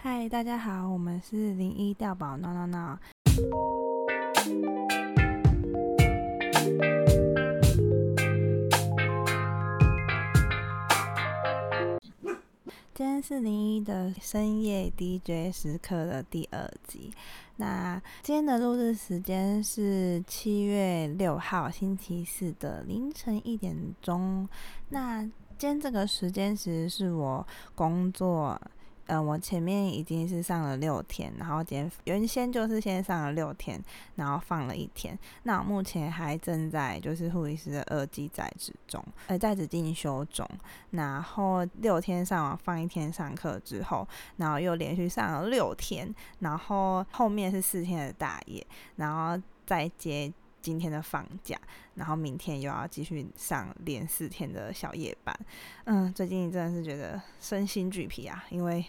嗨，大家好，我们是零一调宝闹闹闹。今天是零一的深夜 DJ 时刻的第二集。那今天的录制时间是七月六号星期四的凌晨一点钟。那今天这个时间其实是我工作。嗯，我前面已经是上了六天，然后今天原先就是先上了六天，然后放了一天。那我目前还正在就是护理师的二级在职中，呃，在职进修中。然后六天上完放一天上课之后，然后又连续上了六天，然后后面是四天的大夜，然后再接。今天的放假，然后明天又要继续上连四天的小夜班。嗯，最近真的是觉得身心俱疲啊，因为。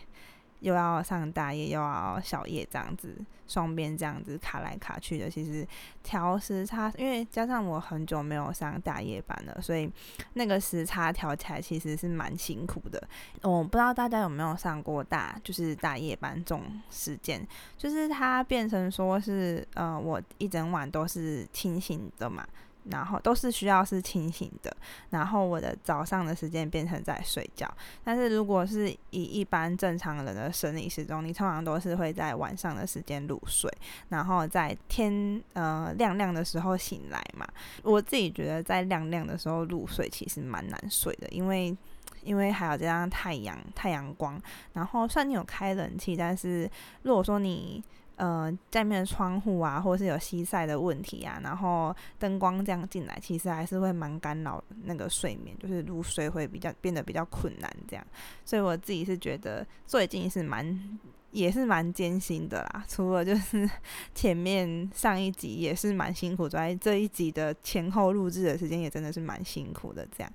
又要上大夜，又要小夜，这样子双边这样子卡来卡去的，其实调时差，因为加上我很久没有上大夜班了，所以那个时差调起来其实是蛮辛苦的。我不知道大家有没有上过大，就是大夜班这种时间，就是它变成说是呃，我一整晚都是清醒的嘛。然后都是需要是清醒的，然后我的早上的时间变成在睡觉。但是如果是以一般正常人的生理时钟，你通常都是会在晚上的时间入睡，然后在天呃亮亮的时候醒来嘛。我自己觉得在亮亮的时候入睡其实蛮难睡的，因为因为还有这样太阳太阳光，然后虽然你有开冷气，但是如果说你呃，在面的窗户啊，或者是有西晒的问题啊，然后灯光这样进来，其实还是会蛮干扰那个睡眠，就是入睡会比较变得比较困难这样。所以我自己是觉得最近是蛮也是蛮艰辛的啦。除了就是 前面上一集也是蛮辛苦，在这一集的前后录制的时间也真的是蛮辛苦的这样。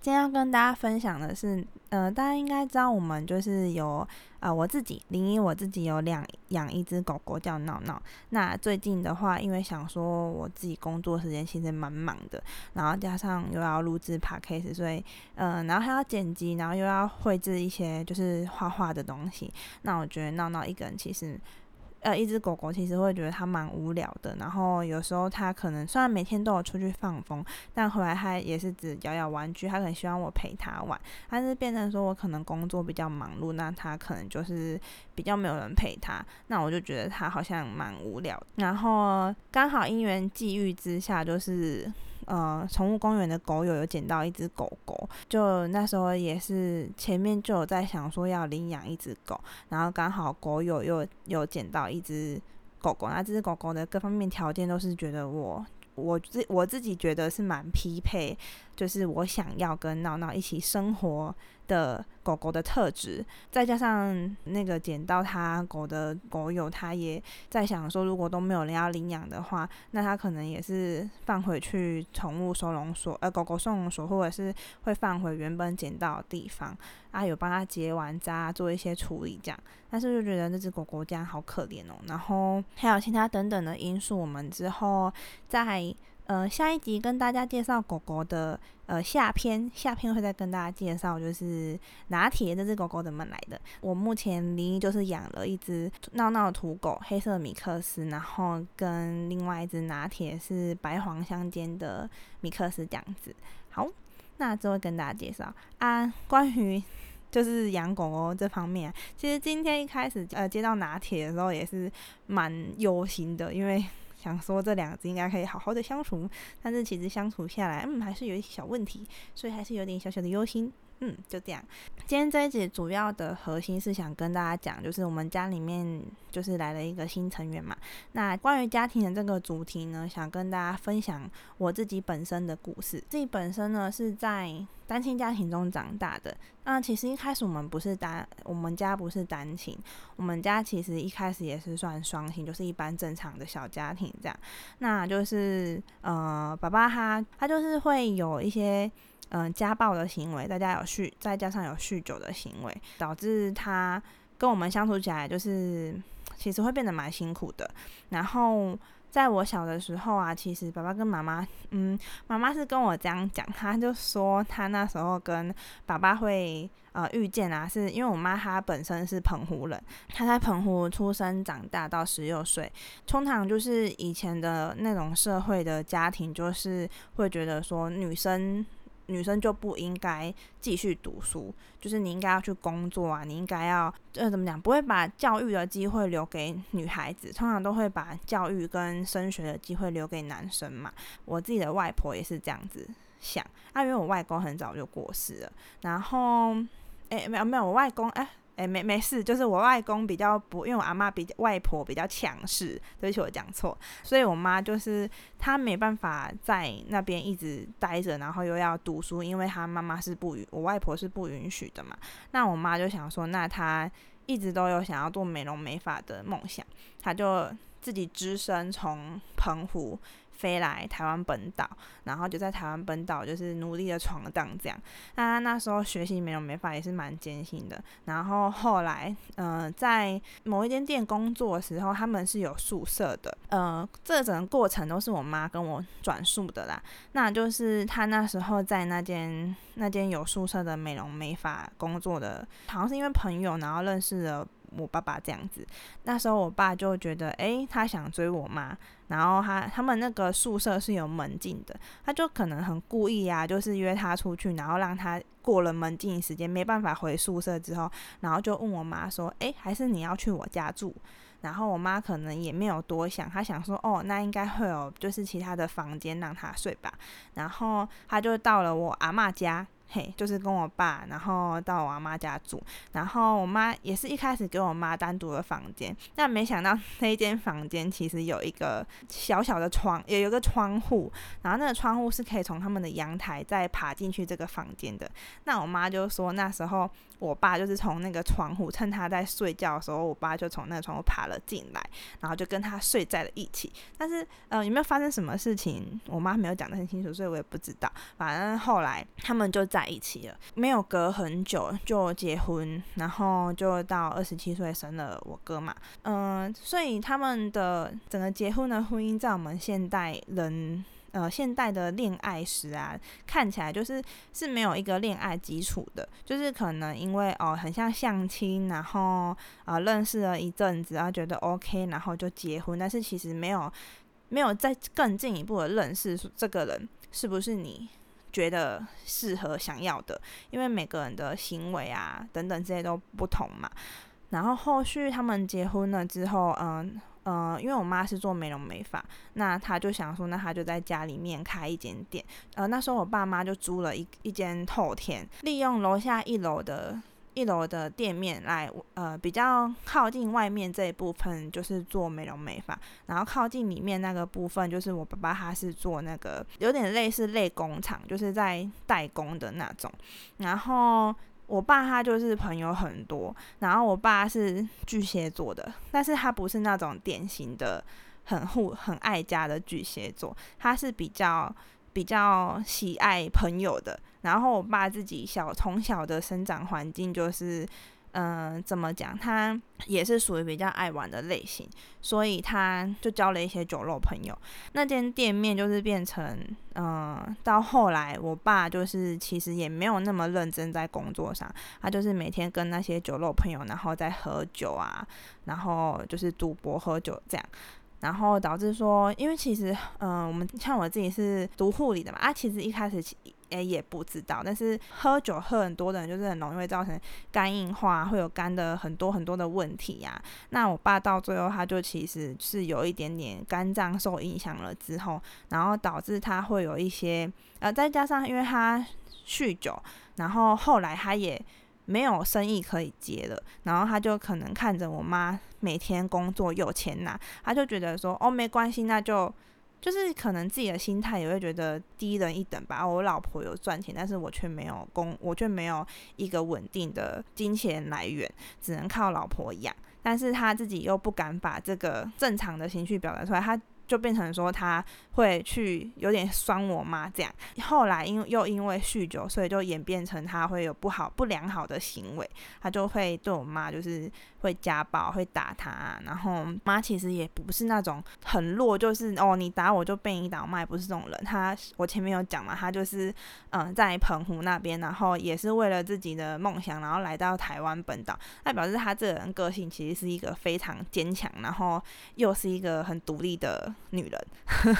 今天要跟大家分享的是，呃，大家应该知道我们就是有，呃，我自己林一我自己有两养一只狗狗叫闹闹。那最近的话，因为想说我自己工作时间其实蛮忙的，然后加上又要录制 podcast，所以，呃，然后还要剪辑，然后又要绘制一些就是画画的东西。那我觉得闹闹一个人其实。呃，一只狗狗其实会觉得它蛮无聊的，然后有时候它可能虽然每天都有出去放风，但回来它也是只咬咬玩具，它可能希望我陪它玩。但是变成说我可能工作比较忙碌，那它可能就是比较没有人陪它，那我就觉得它好像蛮无聊。然后刚好因缘际遇之下，就是。呃，宠物公园的狗友有捡到一只狗狗，就那时候也是前面就有在想说要领养一只狗，然后刚好狗友又有捡到一只狗狗，那这只狗狗的各方面条件都是觉得我我自我自己觉得是蛮匹配，就是我想要跟闹闹一起生活。的狗狗的特质，再加上那个捡到它狗的狗友，他也在想说，如果都没有人要领养的话，那他可能也是放回去宠物收容所，呃，狗狗收容所，或者是会放回原本捡到的地方，啊，有帮它结完扎，做一些处理这样。但是就觉得那只狗狗这样好可怜哦。然后还有其他等等的因素，我们之后在。呃，下一集跟大家介绍狗狗的呃下篇，下篇会再跟大家介绍，就是拿铁这只狗狗怎么来的。我目前离就是养了一只闹闹土狗，黑色米克斯，然后跟另外一只拿铁是白黄相间的米克斯这样子。好，那之后跟大家介绍啊，关于 就是养狗狗这方面，其实今天一开始呃接到拿铁的时候也是蛮忧心的，因为。想说这两只应该可以好好的相处，但是其实相处下来，嗯，还是有一些小问题，所以还是有点小小的忧心。嗯，就这样。今天这一集主要的核心是想跟大家讲，就是我们家里面就是来了一个新成员嘛。那关于家庭的这个主题呢，想跟大家分享我自己本身的故事。自己本身呢是在单亲家庭中长大的。那其实一开始我们不是单，我们家不是单亲，我们家其实一开始也是算双亲，就是一般正常的小家庭这样。那就是呃，爸爸他他就是会有一些。嗯，家暴的行为，大家有酗，再加上有酗酒的行为，导致他跟我们相处起来，就是其实会变得蛮辛苦的。然后在我小的时候啊，其实爸爸跟妈妈，嗯，妈妈是跟我这样讲，她就说她那时候跟爸爸会呃遇见啊，是因为我妈她本身是澎湖人，她在澎湖出生长大到十六岁，通常就是以前的那种社会的家庭，就是会觉得说女生。女生就不应该继续读书，就是你应该要去工作啊，你应该要呃怎么讲，不会把教育的机会留给女孩子，通常都会把教育跟升学的机会留给男生嘛。我自己的外婆也是这样子想，啊，因为我外公很早就过世了，然后，哎，没有没有，我外公哎。哎，没没事，就是我外公比较不，因为我阿妈比较外婆比较强势，对不起我讲错，所以我妈就是她没办法在那边一直待着，然后又要读书，因为她妈妈是不允，我外婆是不允许的嘛。那我妈就想说，那她一直都有想要做美容美发的梦想，她就自己只身从澎湖。飞来台湾本岛，然后就在台湾本岛就是努力的闯荡这样。那那时候学习美容美发也是蛮艰辛的。然后后来，嗯，在某一间店工作的时候，他们是有宿舍的。呃，这整个过程都是我妈跟我转述的啦。那就是他那时候在那间那间有宿舍的美容美发工作的，好像是因为朋友，然后认识了。我爸爸这样子，那时候我爸就觉得，诶，他想追我妈，然后他他们那个宿舍是有门禁的，他就可能很故意啊，就是约他出去，然后让他过了门禁时间没办法回宿舍之后，然后就问我妈说，诶，还是你要去我家住？然后我妈可能也没有多想，她想说，哦，那应该会有就是其他的房间让他睡吧，然后他就到了我阿妈家。嘿，就是跟我爸，然后到我阿妈家住，然后我妈也是一开始给我妈单独的房间，但没想到 那间房间其实有一个小小的窗，也有个窗户，然后那个窗户是可以从他们的阳台再爬进去这个房间的。那我妈就说那时候。我爸就是从那个窗户，趁他在睡觉的时候，我爸就从那个窗户爬了进来，然后就跟他睡在了一起。但是，呃，有没有发生什么事情？我妈没有讲得很清楚，所以我也不知道。反正后来他们就在在一起了，没有隔很久就结婚，然后就到二十七岁生了我哥嘛。嗯，所以他们的整个结婚的婚姻，在我们现代人。呃，现代的恋爱史啊，看起来就是是没有一个恋爱基础的，就是可能因为哦，很像相亲，然后啊认识了一阵子，然后觉得 OK，然后就结婚，但是其实没有没有再更进一步的认识这个人是不是你觉得适合想要的，因为每个人的行为啊等等这些都不同嘛。然后后续他们结婚了之后，嗯。呃，因为我妈是做美容美发，那她就想说，那她就在家里面开一间店。呃，那时候我爸妈就租了一一间透天，利用楼下一楼的一楼的店面来，呃，比较靠近外面这一部分就是做美容美发，然后靠近里面那个部分就是我爸爸他是做那个有点类似类工厂，就是在代工的那种，然后。我爸他就是朋友很多，然后我爸是巨蟹座的，但是他不是那种典型的很护很爱家的巨蟹座，他是比较比较喜爱朋友的。然后我爸自己小从小的生长环境就是。嗯，怎么讲？他也是属于比较爱玩的类型，所以他就交了一些酒肉朋友。那间店面就是变成，嗯，到后来我爸就是其实也没有那么认真在工作上，他就是每天跟那些酒肉朋友，然后在喝酒啊，然后就是赌博喝酒这样。然后导致说，因为其实，嗯，我们像我自己是读护理的嘛，啊，其实一开始诶也不知道，但是喝酒喝很多的人，就是很容易会造成肝硬化，会有肝的很多很多的问题呀。那我爸到最后，他就其实是有一点点肝脏受影响了之后，然后导致他会有一些，呃，再加上因为他酗酒，然后后来他也。没有生意可以接了，然后他就可能看着我妈每天工作有钱拿，他就觉得说哦没关系，那就就是可能自己的心态也会觉得低人一等吧。我老婆有赚钱，但是我却没有工，我却没有一个稳定的金钱来源，只能靠老婆养。但是他自己又不敢把这个正常的情绪表达出来，他。就变成说他会去有点酸我妈这样。后来因又因为酗酒，所以就演变成他会有不好不良好的行为，他就会对我妈就是会家暴，会打他。然后妈其实也不是那种很弱，就是哦你打我就被你打，我妈也不是这种人。他我前面有讲嘛，他就是嗯在澎湖那边，然后也是为了自己的梦想，然后来到台湾本岛，那表示他这个人个性其实是一个非常坚强，然后又是一个很独立的女人。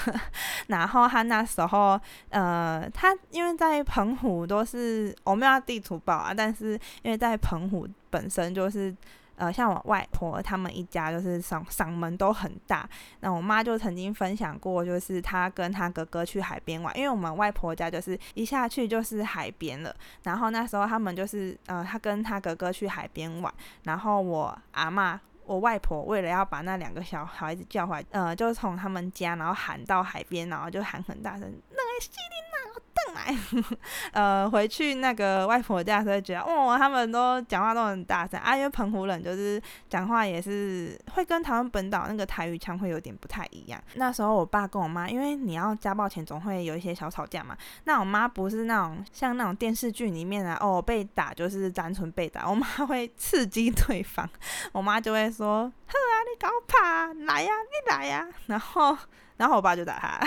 然后他那时候，呃，他因为在澎湖都是我没有地图报啊，但是因为在澎湖本身就是。呃，像我外婆他们一家就是嗓嗓门都很大。那我妈就曾经分享过，就是她跟她哥哥去海边玩，因为我们外婆家就是一下去就是海边了。然后那时候他们就是呃，她跟她哥哥去海边玩，然后我阿妈、我外婆为了要把那两个小孩子叫回来，呃，就从他们家然后喊到海边，然后就喊很大声，那个西林。邓来，呃，回去那个外婆家时候，觉得哦，他们都讲话都很大声啊，因为澎湖人就是讲话也是会跟台湾本岛那个台语腔会有点不太一样。那时候我爸跟我妈，因为你要家暴前总会有一些小吵架嘛。那我妈不是那种像那种电视剧里面啊，哦，被打就是单纯被打，我妈会刺激对方，我妈就会说，你搞怕，来呀，你来呀，然后。然后我爸就打他，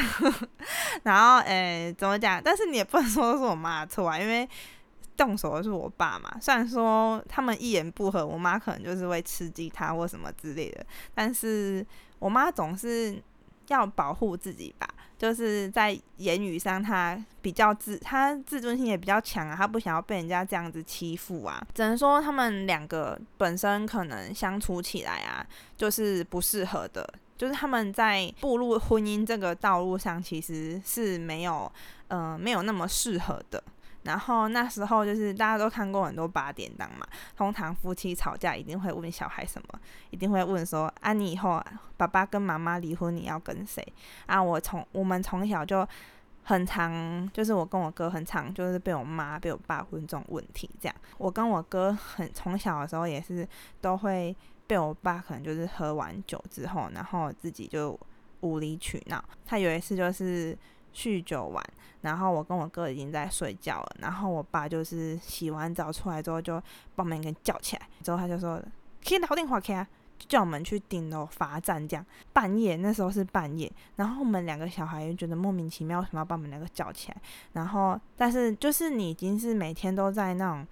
然后诶，怎么讲？但是你也不能说是我妈的错啊，因为动手的是我爸嘛。虽然说他们一言不合，我妈可能就是会刺激他或什么之类的，但是我妈总是要保护自己吧，就是在言语上他比较自，他自尊心也比较强啊，他不想要被人家这样子欺负啊。只能说他们两个本身可能相处起来啊，就是不适合的。就是他们在步入婚姻这个道路上，其实是没有，呃，没有那么适合的。然后那时候就是大家都看过很多八点档嘛，通常夫妻吵架一定会问小孩什么，一定会问说啊，你以后爸爸跟妈妈离婚，你要跟谁？啊，我从我们从小就很常，就是我跟我哥很常就是被我妈被我爸问这种问题，这样。我跟我哥很从小的时候也是都会。被我爸可能就是喝完酒之后，然后自己就无理取闹。他有一次就是酗酒完，然后我跟我哥已经在睡觉了，然后我爸就是洗完澡出来之后就把门给叫起来，之后他就说：“可以打电话开，就叫我们去顶楼罚站。”这样半夜那时候是半夜，然后我们两个小孩又觉得莫名其妙，为什么要把我们两个叫起来？然后但是就是你已经是每天都在那种。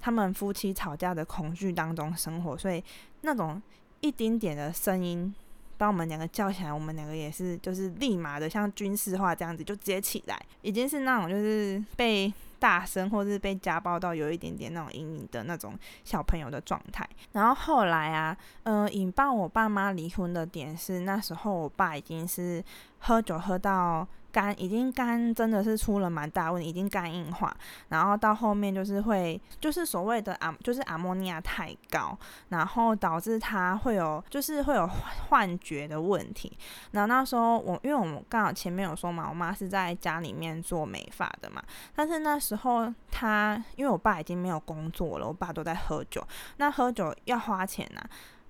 他们夫妻吵架的恐惧当中生活，所以那种一丁点的声音把我们两个叫起来，我们两个也是就是立马的像军事化这样子就直接起来，已经是那种就是被大声或是被家暴到有一点点那种阴影的那种小朋友的状态。然后后来啊，嗯，引爆我爸妈离婚的点是那时候我爸已经是喝酒喝到。肝已经肝真的是出了蛮大问题，已经肝硬化，然后到后面就是会就是所谓的阿就是阿莫尼亚太高，然后导致他会有就是会有幻觉的问题。然后那时候我因为我们刚好前面有说嘛，我妈是在家里面做美发的嘛，但是那时候她因为我爸已经没有工作了，我爸都在喝酒，那喝酒要花钱呐，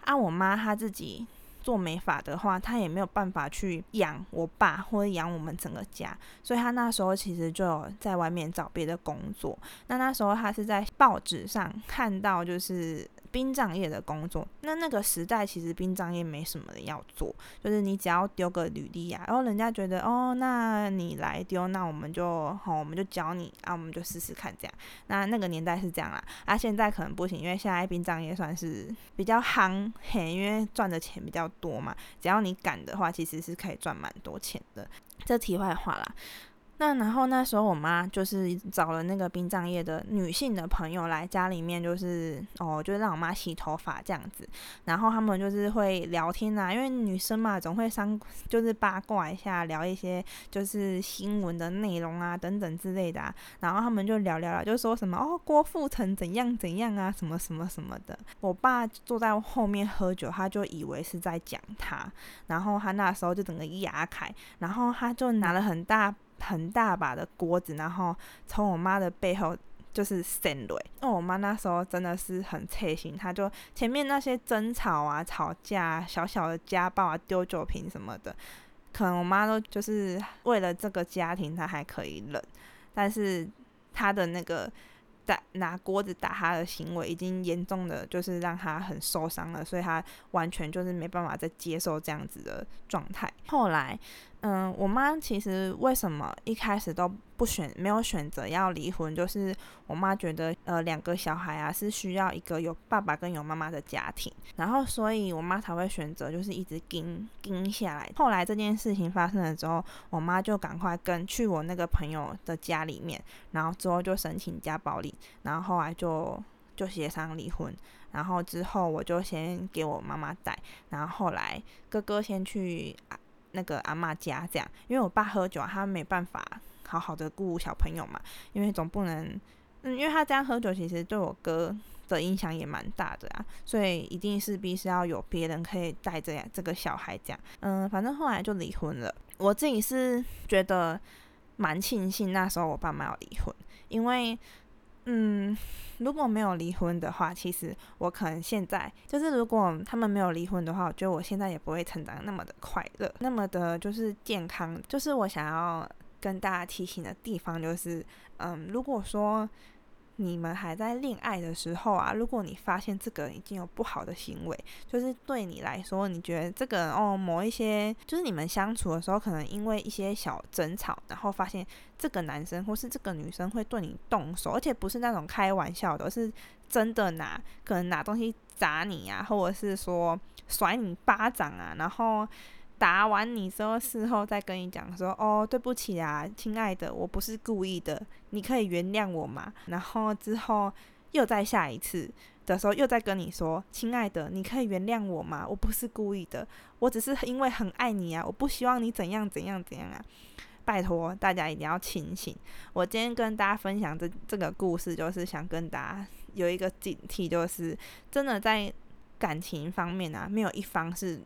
啊我妈她自己。做美发的话，他也没有办法去养我爸或者养我们整个家，所以他那时候其实就在外面找别的工作。那那时候他是在报纸上看到，就是。殡葬业的工作，那那个时代其实殡葬业没什么人要做，就是你只要丢个履历啊，然后人家觉得哦，那你来丢，那我们就好，我们就教你啊，我们就试试看这样。那那个年代是这样啦，啊，现在可能不行，因为现在殡葬业算是比较夯嘿，因为赚的钱比较多嘛，只要你敢的话，其实是可以赚蛮多钱的。这题外话啦。那然后那时候我妈就是找了那个殡葬业的女性的朋友来家里面，就是哦，就让我妈洗头发这样子。然后他们就是会聊天啊，因为女生嘛总会伤，就是八卦一下，聊一些就是新闻的内容啊等等之类的。啊。然后他们就聊聊了，就说什么哦郭富城怎样怎样啊，什么什么什么的。我爸坐在后面喝酒，他就以为是在讲他，然后他那时候就整个牙开，然后他就拿了很大。很大把的锅子，然后从我妈的背后就是扇雷。那我妈那时候真的是很贴心，她就前面那些争吵啊、吵架、小小的家暴啊、丢酒瓶什么的，可能我妈都就是为了这个家庭，她还可以忍，但是她的那个。打拿锅子打她的行为已经严重的，就是让她很受伤了，所以她完全就是没办法再接受这样子的状态。后来，嗯，我妈其实为什么一开始都不选，没有选择要离婚，就是我妈觉得，呃，两个小孩啊是需要一个有爸爸跟有妈妈的家庭，然后所以我妈才会选择就是一直盯盯下来。后来这件事情发生了之后，我妈就赶快跟去我那个朋友的家里面，然后之后就申请家暴令，然后后来就就协商离婚，然后之后我就先给我妈妈带，然后后来哥哥先去。那个阿妈家这样，因为我爸喝酒，他没办法好好的顾小朋友嘛，因为总不能，嗯，因为他这样喝酒，其实对我哥的影响也蛮大的啊，所以一定势必是要有别人可以带着这个小孩这样，嗯，反正后来就离婚了。我自己是觉得蛮庆幸那时候我爸妈要离婚，因为。嗯，如果没有离婚的话，其实我可能现在就是，如果他们没有离婚的话，我觉得我现在也不会成长那么的快乐，那么的就是健康。就是我想要跟大家提醒的地方，就是，嗯，如果说。你们还在恋爱的时候啊，如果你发现这个人已经有不好的行为，就是对你来说，你觉得这个哦，某一些就是你们相处的时候，可能因为一些小争吵，然后发现这个男生或是这个女生会对你动手，而且不是那种开玩笑的，是真的拿可能拿东西砸你啊，或者是说甩你巴掌啊，然后。打完你之后，事后再跟你讲说：“哦，对不起啊，亲爱的，我不是故意的，你可以原谅我吗？”然后之后又再下一次的时候，又再跟你说：“亲爱的，你可以原谅我吗？我不是故意的，我只是因为很爱你啊，我不希望你怎样怎样怎样啊！拜托大家一定要清醒。我今天跟大家分享这这个故事，就是想跟大家有一个警惕，就是真的在感情方面啊，没有一方是。”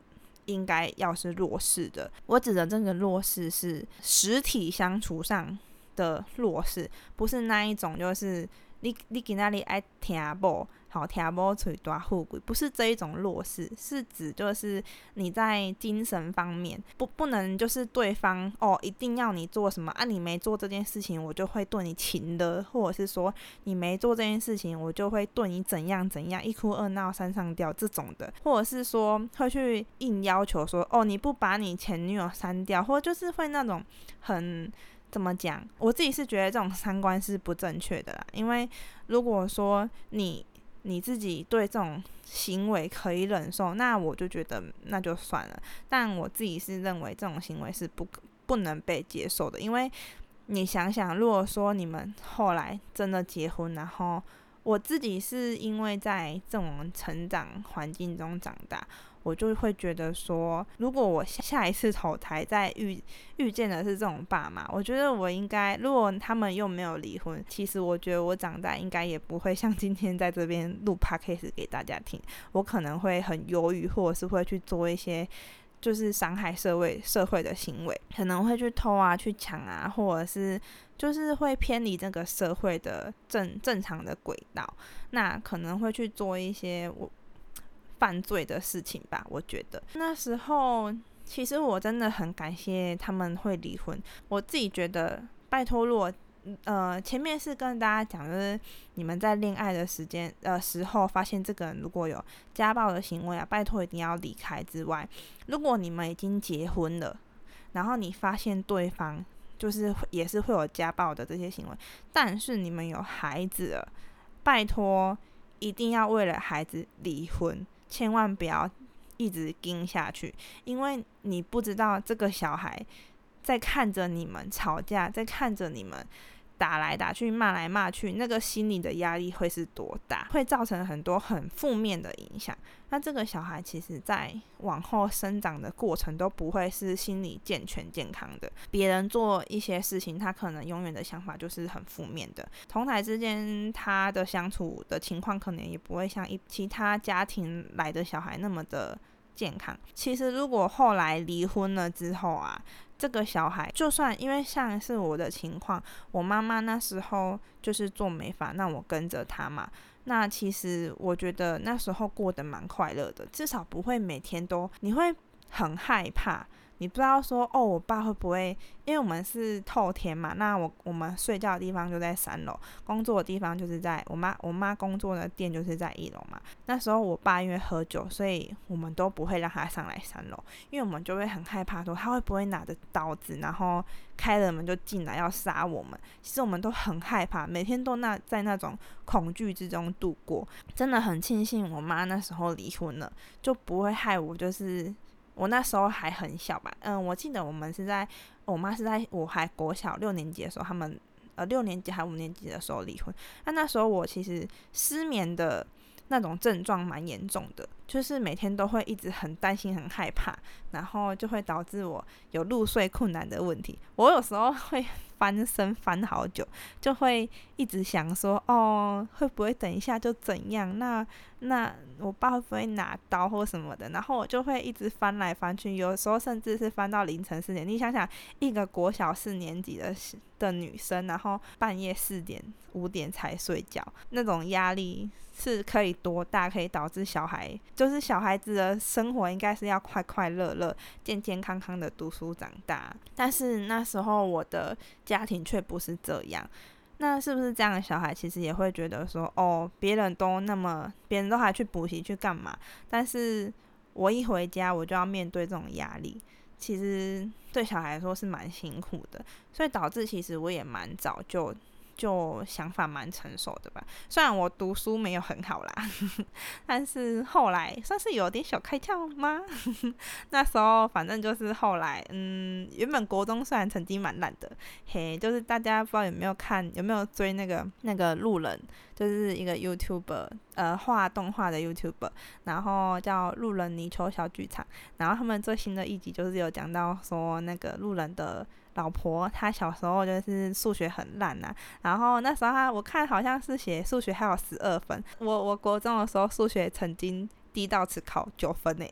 应该要是弱势的，我指的这个弱势是实体相处上的弱势，不是那一种就是你你给那里爱听不？好听不？嘴大富贵，不是这一种弱势，是指就是你在精神方面不不能就是对方哦一定要你做什么啊？你没做这件事情，我就会对你情的，或者是说你没做这件事情，我就会对你怎样怎样，一哭二闹三上吊这种的，或者是说会去硬要求说哦你不把你前女友删掉，或就是会那种很。怎么讲？我自己是觉得这种三观是不正确的啦。因为如果说你你自己对这种行为可以忍受，那我就觉得那就算了。但我自己是认为这种行为是不不能被接受的。因为你想想，如果说你们后来真的结婚，然后我自己是因为在这种成长环境中长大。我就会觉得说，如果我下一次投胎再遇遇见的是这种爸妈，我觉得我应该，如果他们又没有离婚，其实我觉得我长大应该也不会像今天在这边录 podcast 给大家听，我可能会很犹豫，或者是会去做一些就是伤害社会社会的行为，可能会去偷啊、去抢啊，或者是就是会偏离这个社会的正正常的轨道，那可能会去做一些我。犯罪的事情吧，我觉得那时候其实我真的很感谢他们会离婚。我自己觉得，拜托，如果呃前面是跟大家讲，就是你们在恋爱的时间呃时候发现这个人如果有家暴的行为啊，拜托一定要离开之外，如果你们已经结婚了，然后你发现对方就是也是会有家暴的这些行为，但是你们有孩子了，拜托一定要为了孩子离婚。千万不要一直盯下去，因为你不知道这个小孩在看着你们吵架，在看着你们。打来打去，骂来骂去，那个心理的压力会是多大？会造成很多很负面的影响。那这个小孩其实，在往后生长的过程都不会是心理健全健康的。别人做一些事情，他可能永远的想法就是很负面的。同台之间，他的相处的情况可能也不会像一其他家庭来的小孩那么的健康。其实，如果后来离婚了之后啊。这个小孩，就算因为像是我的情况，我妈妈那时候就是做美发，那我跟着她嘛。那其实我觉得那时候过得蛮快乐的，至少不会每天都你会很害怕你不知道说哦，我爸会不会？因为我们是透天嘛，那我我们睡觉的地方就在三楼，工作的地方就是在我妈我妈工作的店就是在一楼嘛。那时候我爸因为喝酒，所以我们都不会让他上来三楼，因为我们就会很害怕说他会不会拿着刀子，然后开了门就进来要杀我们。其实我们都很害怕，每天都那在那种恐惧之中度过。真的很庆幸我妈那时候离婚了，就不会害我就是。我那时候还很小吧，嗯，我记得我们是在我妈是在我还国小六年级的时候，他们呃六年级还五年级的时候离婚。那那时候我其实失眠的那种症状蛮严重的，就是每天都会一直很担心、很害怕，然后就会导致我有入睡困难的问题。我有时候会。翻身翻好久，就会一直想说，哦，会不会等一下就怎样？那那我爸会不会拿刀或什么的？然后我就会一直翻来翻去，有时候甚至是翻到凌晨四点。你想想，一个国小四年级的的女生，然后半夜四点五点才睡觉，那种压力是可以多大？可以导致小孩，就是小孩子的生活应该是要快快乐乐、健健康康的读书长大。但是那时候我的。家庭却不是这样，那是不是这样的小孩其实也会觉得说，哦，别人都那么，别人都还去补习去干嘛？但是我一回家我就要面对这种压力，其实对小孩来说是蛮辛苦的，所以导致其实我也蛮早就。就想法蛮成熟的吧，虽然我读书没有很好啦，但是后来算是有点小开窍吗？那时候反正就是后来，嗯，原本国中虽然成绩蛮烂的，嘿，就是大家不知道有没有看，有没有追那个那个路人，就是一个 YouTuber，呃，画动画的 YouTuber，然后叫路人泥鳅小剧场，然后他们最新的一集就是有讲到说那个路人的。老婆，她小时候就是数学很烂呐，然后那时候她我看好像是写数学还有十二分，我我国中的时候数学曾经低到只考九分呢，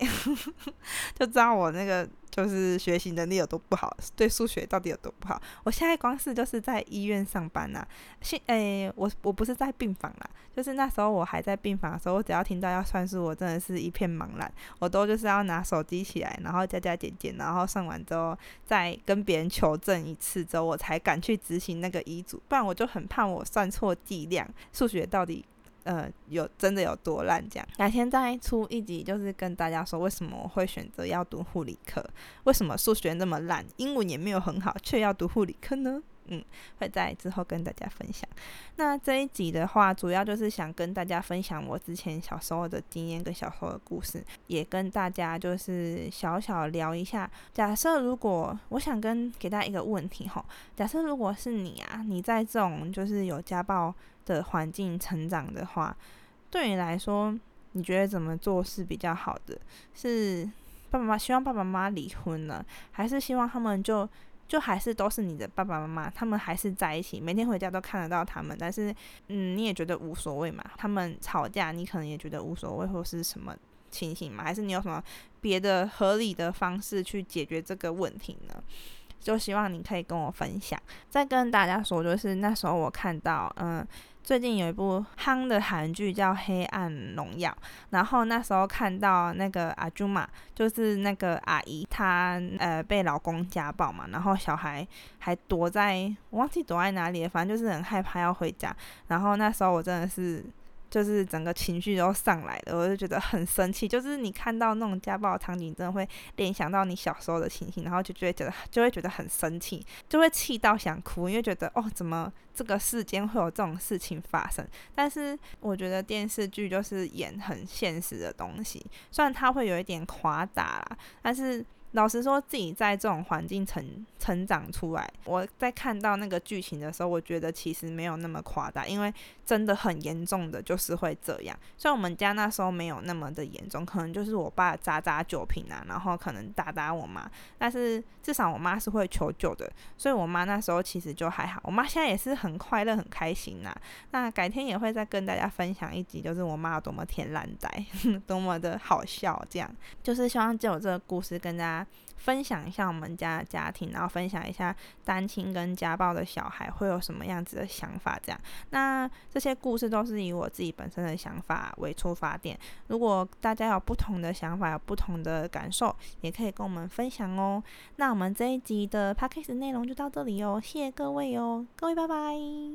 就知道我那个。就是学习能力有多不好，对数学到底有多不好？我现在光是就是在医院上班呐，现诶，我我不是在病房啦，就是那时候我还在病房的时候，我只要听到要算数，我真的是一片茫然，我都就是要拿手机起来，然后加加减减，然后算完之后再跟别人求证一次之后，我才敢去执行那个遗嘱，不然我就很怕我算错剂量，数学到底。呃，有真的有多烂？这样改天再出一集，就是跟大家说为什么我会选择要读护理科，为什么数学那么烂，英文也没有很好，却要读护理科呢？嗯，会在之后跟大家分享。那这一集的话，主要就是想跟大家分享我之前小时候的经验跟小时候的故事，也跟大家就是小小聊一下。假设如果我想跟给大家一个问题哈，假设如果是你啊，你在这种就是有家暴。的环境成长的话，对你来说，你觉得怎么做是比较好的？是爸爸妈妈希望爸爸妈妈离婚呢，还是希望他们就就还是都是你的爸爸妈妈，他们还是在一起，每天回家都看得到他们，但是嗯，你也觉得无所谓嘛？他们吵架，你可能也觉得无所谓，或是什么情形嘛？还是你有什么别的合理的方式去解决这个问题呢？就希望你可以跟我分享。再跟大家说，就是那时候我看到，嗯。最近有一部夯的韩剧叫《黑暗荣耀》，然后那时候看到那个阿朱玛，就是那个阿姨，她呃被老公家暴嘛，然后小孩还躲在，我忘记躲在哪里了，反正就是很害怕要回家。然后那时候我真的是。就是整个情绪都上来了，我就觉得很生气。就是你看到那种家暴场景，真的会联想到你小时候的情形，然后就觉得就会觉得很生气，就会气到想哭，因为觉得哦，怎么这个世间会有这种事情发生？但是我觉得电视剧就是演很现实的东西，虽然它会有一点夸大啦，但是。老实说，自己在这种环境成成长出来，我在看到那个剧情的时候，我觉得其实没有那么夸大，因为真的很严重的就是会这样。虽然我们家那时候没有那么的严重，可能就是我爸砸砸酒瓶啊，然后可能打打我妈，但是至少我妈是会求救的，所以我妈那时候其实就还好。我妈现在也是很快乐、很开心呐。那改天也会再跟大家分享一集，就是我妈有多么天然呆，多么的好笑，这样就是希望借我这个故事跟大家。分享一下我们家的家庭，然后分享一下单亲跟家暴的小孩会有什么样子的想法。这样，那这些故事都是以我自己本身的想法为出发点。如果大家有不同的想法，有不同的感受，也可以跟我们分享哦。那我们这一集的 podcast 内容就到这里哦，谢谢各位哦，各位拜拜。